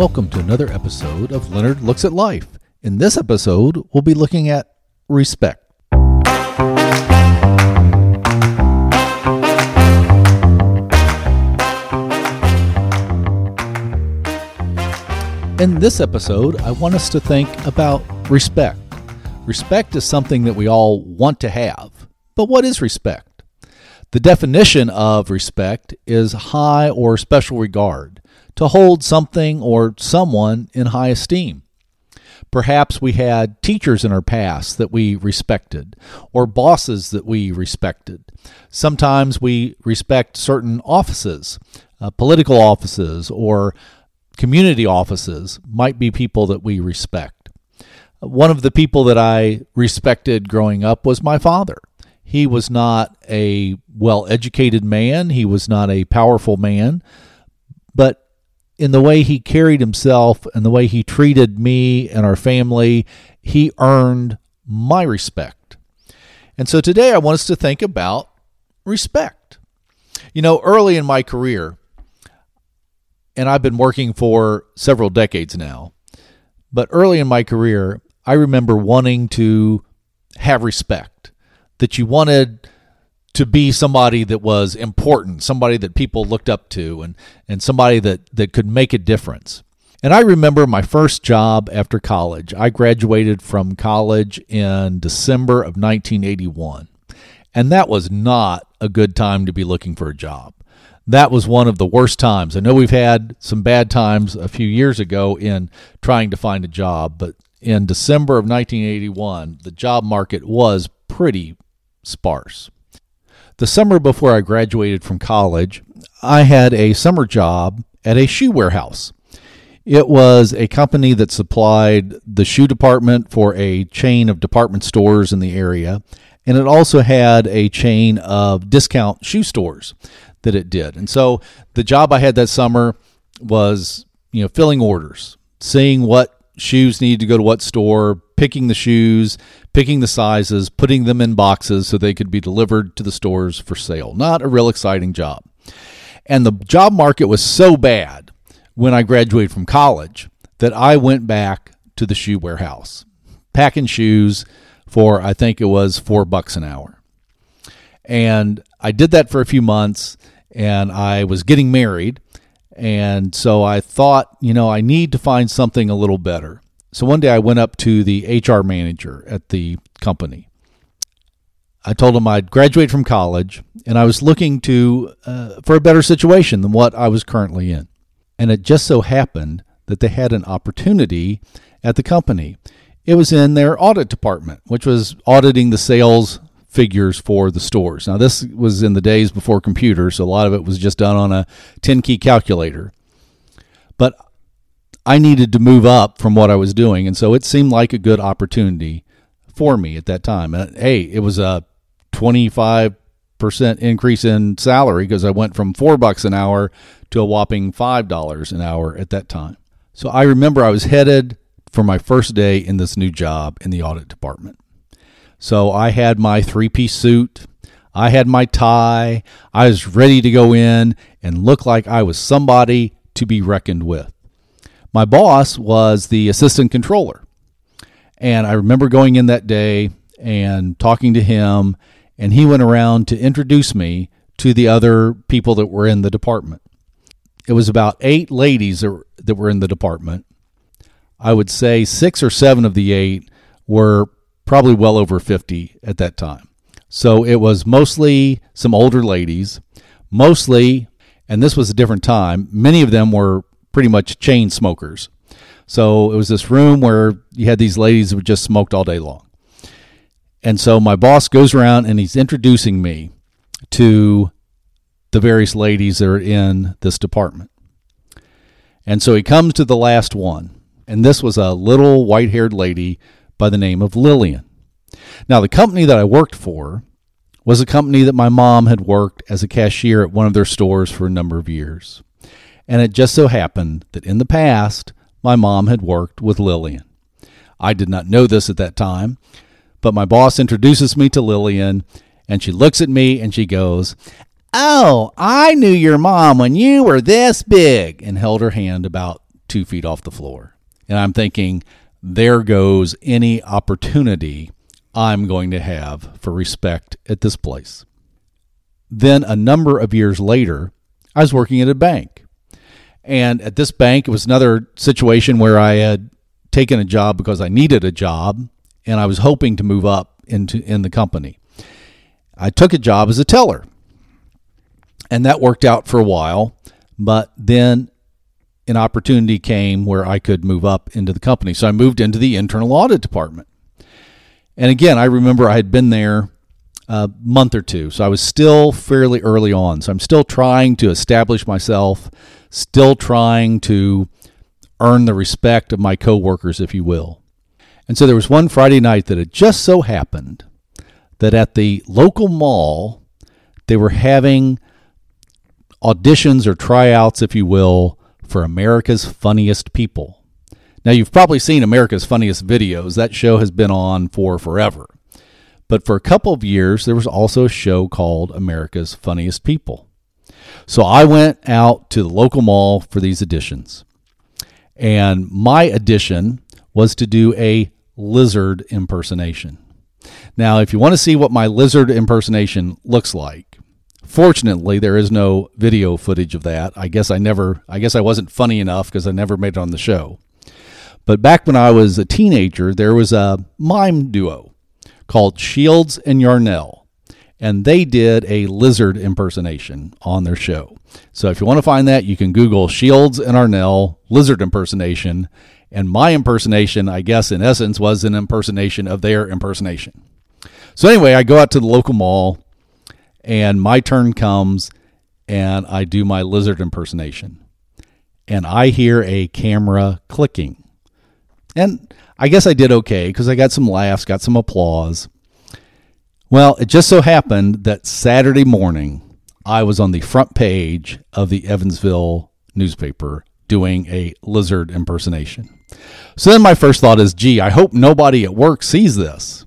Welcome to another episode of Leonard Looks at Life. In this episode, we'll be looking at respect. In this episode, I want us to think about respect. Respect is something that we all want to have. But what is respect? The definition of respect is high or special regard, to hold something or someone in high esteem. Perhaps we had teachers in our past that we respected, or bosses that we respected. Sometimes we respect certain offices, uh, political offices, or community offices might be people that we respect. One of the people that I respected growing up was my father. He was not a well educated man, he was not a powerful man, but in the way he carried himself and the way he treated me and our family, he earned my respect. And so today I want us to think about respect. You know, early in my career, and I've been working for several decades now. But early in my career, I remember wanting to have respect, that you wanted to be somebody that was important, somebody that people looked up to, and, and somebody that, that could make a difference. And I remember my first job after college. I graduated from college in December of 1981. And that was not a good time to be looking for a job that was one of the worst times. I know we've had some bad times a few years ago in trying to find a job, but in December of 1981, the job market was pretty sparse. The summer before I graduated from college, I had a summer job at a shoe warehouse. It was a company that supplied the shoe department for a chain of department stores in the area, and it also had a chain of discount shoe stores that it did. And so the job I had that summer was, you know, filling orders, seeing what shoes needed to go to what store, picking the shoes, picking the sizes, putting them in boxes so they could be delivered to the stores for sale. Not a real exciting job. And the job market was so bad when I graduated from college that I went back to the shoe warehouse, packing shoes for I think it was 4 bucks an hour. And I did that for a few months and I was getting married. And so I thought, you know, I need to find something a little better. So one day I went up to the HR manager at the company. I told him I'd graduate from college and I was looking to uh, for a better situation than what I was currently in. And it just so happened that they had an opportunity at the company. It was in their audit department, which was auditing the sales figures for the stores. Now, this was in the days before computers, so a lot of it was just done on a 10 key calculator. I needed to move up from what I was doing, and so it seemed like a good opportunity for me at that time. And hey, it was a 25% increase in salary because I went from 4 bucks an hour to a whopping $5 an hour at that time. So I remember I was headed for my first day in this new job in the audit department. So I had my three piece suit. I had my tie. I was ready to go in and look like I was somebody to be reckoned with. My boss was the assistant controller. And I remember going in that day and talking to him, and he went around to introduce me to the other people that were in the department. It was about eight ladies that were in the department. I would say six or seven of the eight were probably well over 50 at that time. So it was mostly some older ladies, mostly, and this was a different time, many of them were pretty much chain smokers. So it was this room where you had these ladies who just smoked all day long. And so my boss goes around and he's introducing me to the various ladies that are in this department. And so he comes to the last one. And this was a little white haired lady by the name of Lillian. Now, the company that I worked for was a company that my mom had worked as a cashier at one of their stores for a number of years. And it just so happened that in the past, my mom had worked with Lillian. I did not know this at that time, but my boss introduces me to Lillian, and she looks at me and she goes, Oh, I knew your mom when you were this big, and held her hand about two feet off the floor. And I'm thinking, there goes any opportunity I'm going to have for respect at this place. Then, a number of years later, I was working at a bank. And at this bank, it was another situation where I had taken a job because I needed a job and I was hoping to move up into in the company. I took a job as a teller. And that worked out for a while, but then an opportunity came where I could move up into the company. So I moved into the internal audit department. And again, I remember I had been there a month or two. So I was still fairly early on. So I'm still trying to establish myself, still trying to earn the respect of my coworkers, if you will. And so there was one Friday night that it just so happened that at the local mall, they were having auditions or tryouts, if you will, for America's Funniest People. Now, you've probably seen America's Funniest Videos. That show has been on for forever. But for a couple of years, there was also a show called America's Funniest People. So I went out to the local mall for these auditions. And my audition was to do a lizard impersonation. Now, if you want to see what my lizard impersonation looks like, fortunately there is no video footage of that. I guess I never I guess I wasn't funny enough because I never made it on the show. But back when I was a teenager, there was a mime duo called Shields and Yarnell, and they did a lizard impersonation on their show. So if you want to find that, you can Google Shields and Yarnell lizard impersonation. And my impersonation, I guess, in essence, was an impersonation of their impersonation. So anyway, I go out to the local mall, and my turn comes, and I do my lizard impersonation, and I hear a camera clicking, and I guess I did okay because I got some laughs, got some applause. Well, it just so happened that Saturday morning I was on the front page of the Evansville newspaper doing a lizard impersonation. So then my first thought is, gee, I hope nobody at work sees this.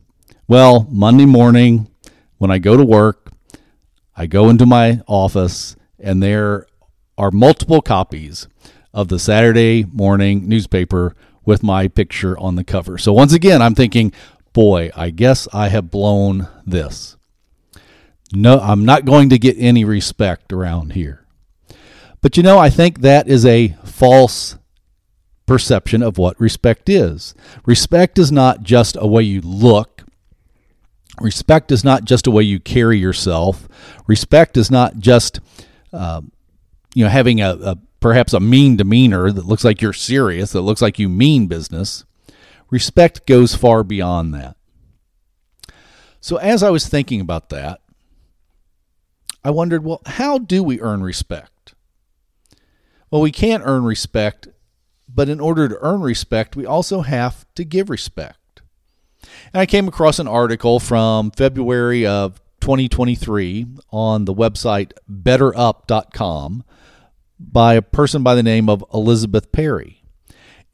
Well, Monday morning, when I go to work, I go into my office, and there are multiple copies of the Saturday morning newspaper with my picture on the cover. So once again, I'm thinking, boy, I guess I have blown this. No, I'm not going to get any respect around here. But you know, I think that is a false perception of what respect is. Respect is not just a way you look Respect is not just a way you carry yourself. Respect is not just, uh, you know, having a, a perhaps a mean demeanor that looks like you're serious, that looks like you mean business. Respect goes far beyond that. So as I was thinking about that, I wondered, well, how do we earn respect? Well, we can't earn respect, but in order to earn respect, we also have to give respect. And I came across an article from February of 2023 on the website betterup.com by a person by the name of Elizabeth Perry.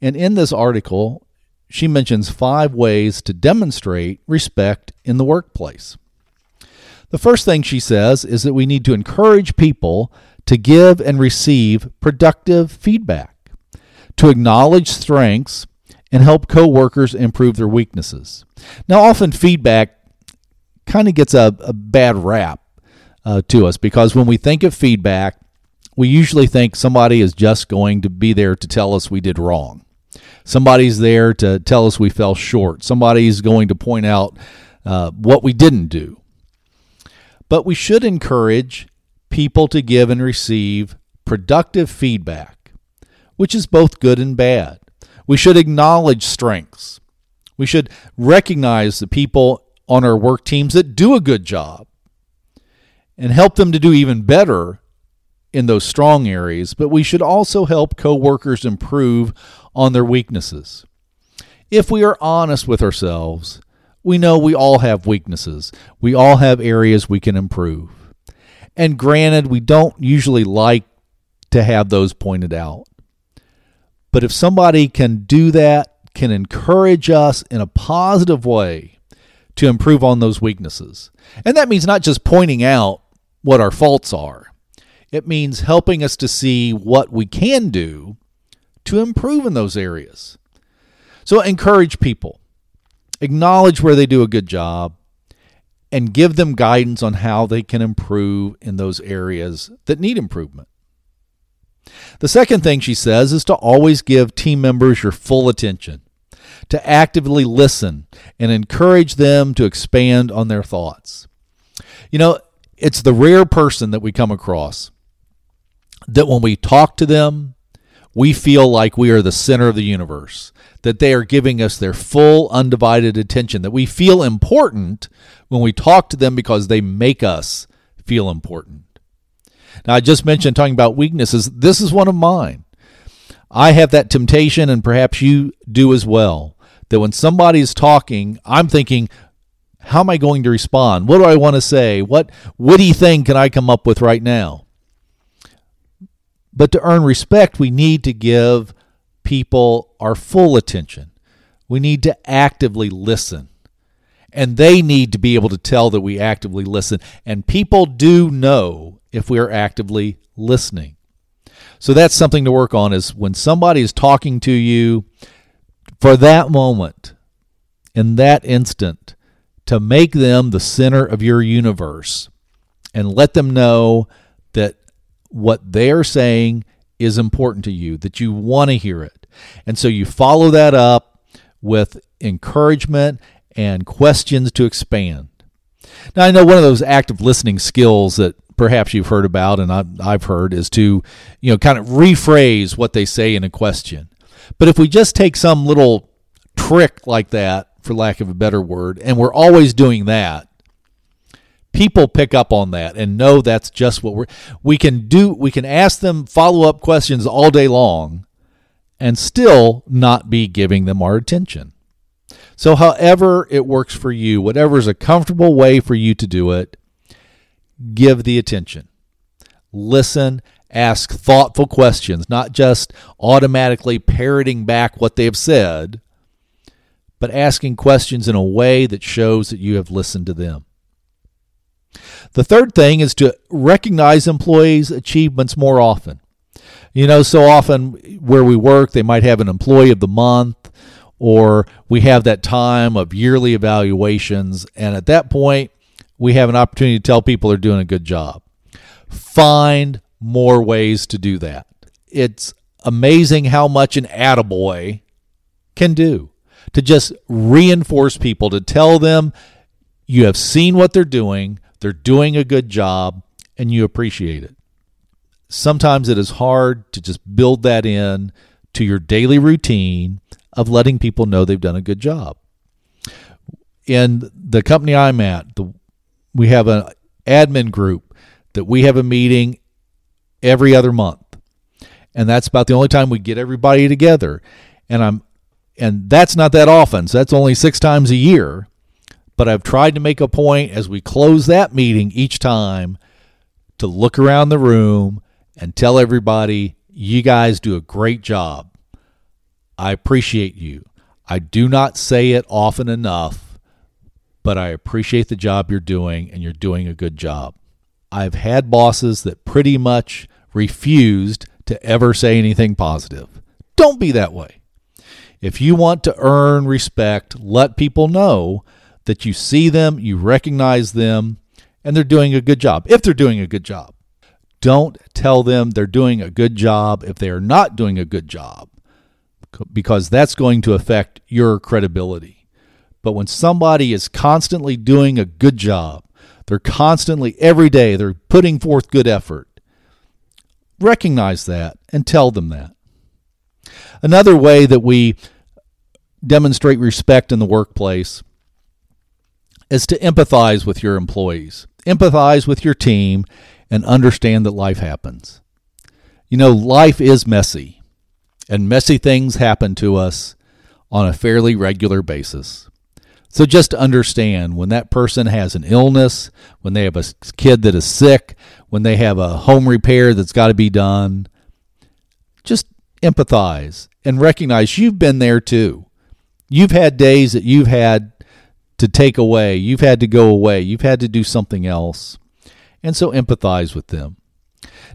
And in this article, she mentions five ways to demonstrate respect in the workplace. The first thing she says is that we need to encourage people to give and receive productive feedback, to acknowledge strengths and help coworkers improve their weaknesses. Now, often feedback kind of gets a, a bad rap uh, to us because when we think of feedback, we usually think somebody is just going to be there to tell us we did wrong. Somebody's there to tell us we fell short. Somebody's going to point out uh, what we didn't do. But we should encourage people to give and receive productive feedback, which is both good and bad. We should acknowledge strengths. We should recognize the people on our work teams that do a good job and help them to do even better in those strong areas, but we should also help coworkers improve on their weaknesses. If we are honest with ourselves, we know we all have weaknesses. We all have areas we can improve. And granted, we don't usually like to have those pointed out. But if somebody can do that, can encourage us in a positive way to improve on those weaknesses. And that means not just pointing out what our faults are, it means helping us to see what we can do to improve in those areas. So encourage people, acknowledge where they do a good job, and give them guidance on how they can improve in those areas that need improvement. The second thing she says is to always give team members your full attention, to actively listen and encourage them to expand on their thoughts. You know, it's the rare person that we come across that when we talk to them, we feel like we are the center of the universe, that they are giving us their full, undivided attention, that we feel important when we talk to them because they make us feel important. Now, I just mentioned talking about weaknesses. This is one of mine. I have that temptation, and perhaps you do as well, that when somebody is talking, I'm thinking, how am I going to respond? What do I want to say? What witty thing can I come up with right now? But to earn respect, we need to give people our full attention. We need to actively listen. And they need to be able to tell that we actively listen. And people do know if we are actively listening. So that's something to work on is when somebody is talking to you for that moment, in that instant, to make them the center of your universe and let them know what they're saying is important to you, that you want to hear it. And so you follow that up with encouragement and questions to expand. Now, I know one of those active listening skills that perhaps you've heard about and I've heard is to, you know, kind of rephrase what they say in a question. But if we just take some little trick like that, for lack of a better word, and we're always doing that, people pick up on that and know that's just what we're we can do we can ask them follow-up questions all day long and still not be giving them our attention. So however it works for you whatever is a comfortable way for you to do it give the attention. Listen ask thoughtful questions not just automatically parroting back what they've said but asking questions in a way that shows that you have listened to them the third thing is to recognize employees' achievements more often. You know, so often where we work, they might have an employee of the month, or we have that time of yearly evaluations. And at that point, we have an opportunity to tell people they're doing a good job. Find more ways to do that. It's amazing how much an attaboy can do to just reinforce people, to tell them you have seen what they're doing, they're doing a good job and you appreciate it. Sometimes it is hard to just build that in to your daily routine of letting people know they've done a good job. In the company I'm at, the, we have an admin group that we have a meeting every other month. And that's about the only time we get everybody together. And I'm and that's not that often. So that's only 6 times a year. But I've tried to make a point as we close that meeting each time to look around the room and tell everybody, you guys do a great job. I appreciate you. I do not say it often enough, but I appreciate the job you're doing, and you're doing a good job. I've had bosses that pretty much refused to ever say anything positive. Don't be that way. If you want to earn respect, let people know that you see them, you recognize them, and they're doing a good job. If they're doing a good job, don't tell them they're doing a good job if they are not doing a good job, because that's going to affect your credibility. But when somebody is constantly doing a good job, they're constantly, every day, they're putting forth good effort. Recognize that and tell them that. Another way that we demonstrate respect in the workplace is to empathize with your employees, empathize with your team, and understand that life happens. You know, life is messy, and messy things happen to us on a fairly regular basis. So just understand when that person has an illness, when they have a kid that is sick, when they have a home repair that's got to be done, just empathize and recognize you've been there too. You've had days that you've had to take away. You've had to go away. You've had to do something else. And so empathize with them.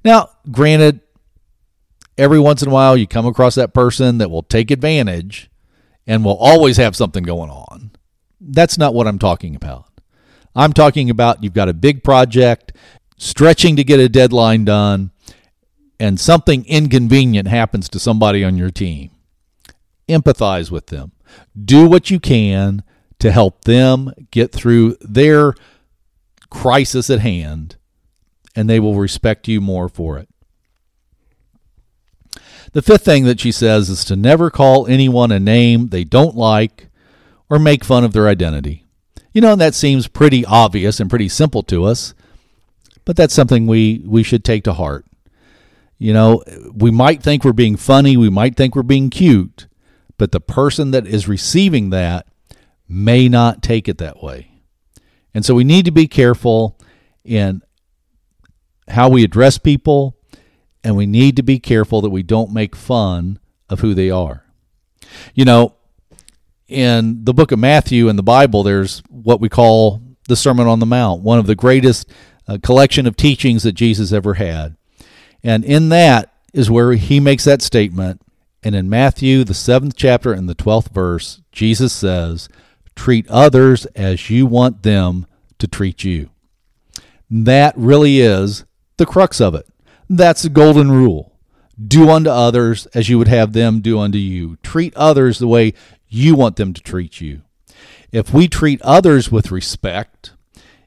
Now, granted, every once in a while you come across that person that will take advantage and will always have something going on. That's not what I'm talking about. I'm talking about you've got a big project, stretching to get a deadline done, and something inconvenient happens to somebody on your team. Empathize with them. Do what you can to help them get through their crisis at hand, and they will respect you more for it. The fifth thing that she says is to never call anyone a name they don't like or make fun of their identity. You know, and that seems pretty obvious and pretty simple to us, but that's something we, we should take to heart. You know, we might think we're being funny, we might think we're being cute, but the person that is receiving that may not take it that way. And so we need to be careful in how we address people and we need to be careful that we don't make fun of who they are. You know, in the book of Matthew in the Bible, there's what we call the Sermon on the Mount, one of the greatest uh, collection of teachings that Jesus ever had. And in that is where he makes that statement. And in Matthew, the seventh chapter and the 12th verse, Jesus says, Treat others as you want them to treat you. That really is the crux of it. That's the golden rule. Do unto others as you would have them do unto you. Treat others the way you want them to treat you. If we treat others with respect,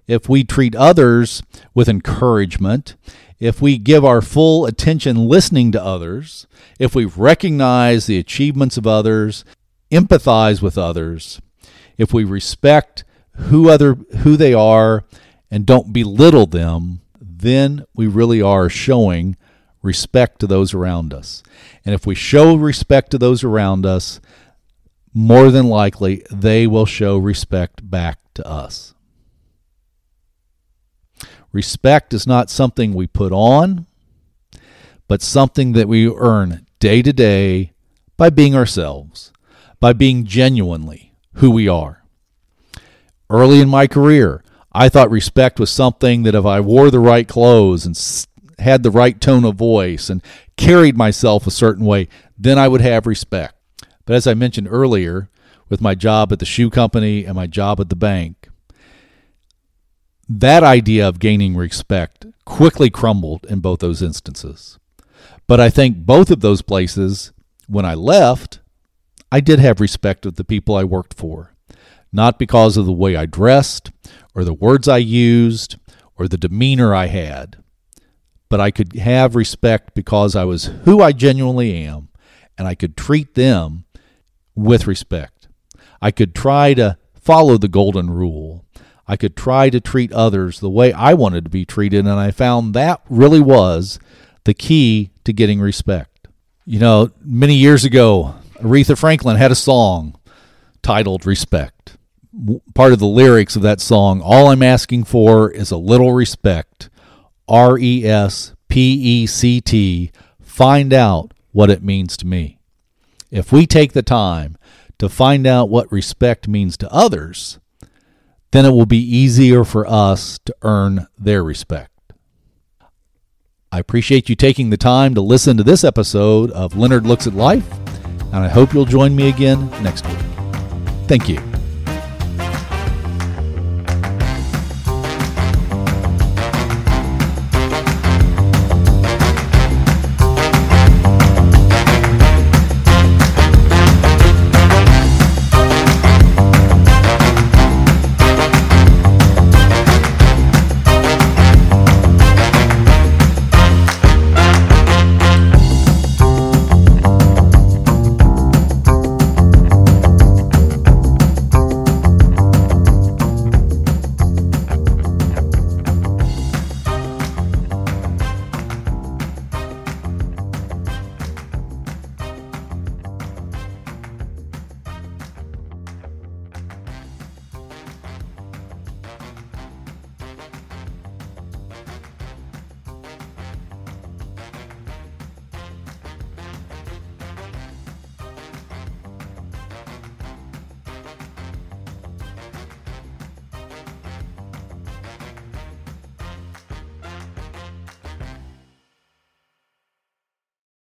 if we treat others with encouragement, if we give our full attention listening to others, if we recognize the achievements of others, empathize with others, if we respect who other who they are and don't belittle them, then we really are showing respect to those around us. And if we show respect to those around us, more than likely they will show respect back to us. Respect is not something we put on, but something that we earn day to day by being ourselves, by being genuinely who we are. Early in my career, I thought respect was something that if I wore the right clothes and had the right tone of voice and carried myself a certain way, then I would have respect. But as I mentioned earlier, with my job at the shoe company and my job at the bank, that idea of gaining respect quickly crumbled in both those instances. But I think both of those places, when I left, I did have respect of the people I worked for, not because of the way I dressed or the words I used or the demeanor I had, but I could have respect because I was who I genuinely am and I could treat them with respect. I could try to follow the golden rule. I could try to treat others the way I wanted to be treated, and I found that really was the key to getting respect. You know, many years ago, Aretha Franklin had a song titled Respect. Part of the lyrics of that song all i'm asking for is a little respect. R-e-s-p-e-c-t find out what it means to me. If we take the time to find out what respect means to others then it will be easier for us to earn their respect. I appreciate you taking the time to listen to this episode of leonard looks at life and i hope you'll join me again next week. Thank you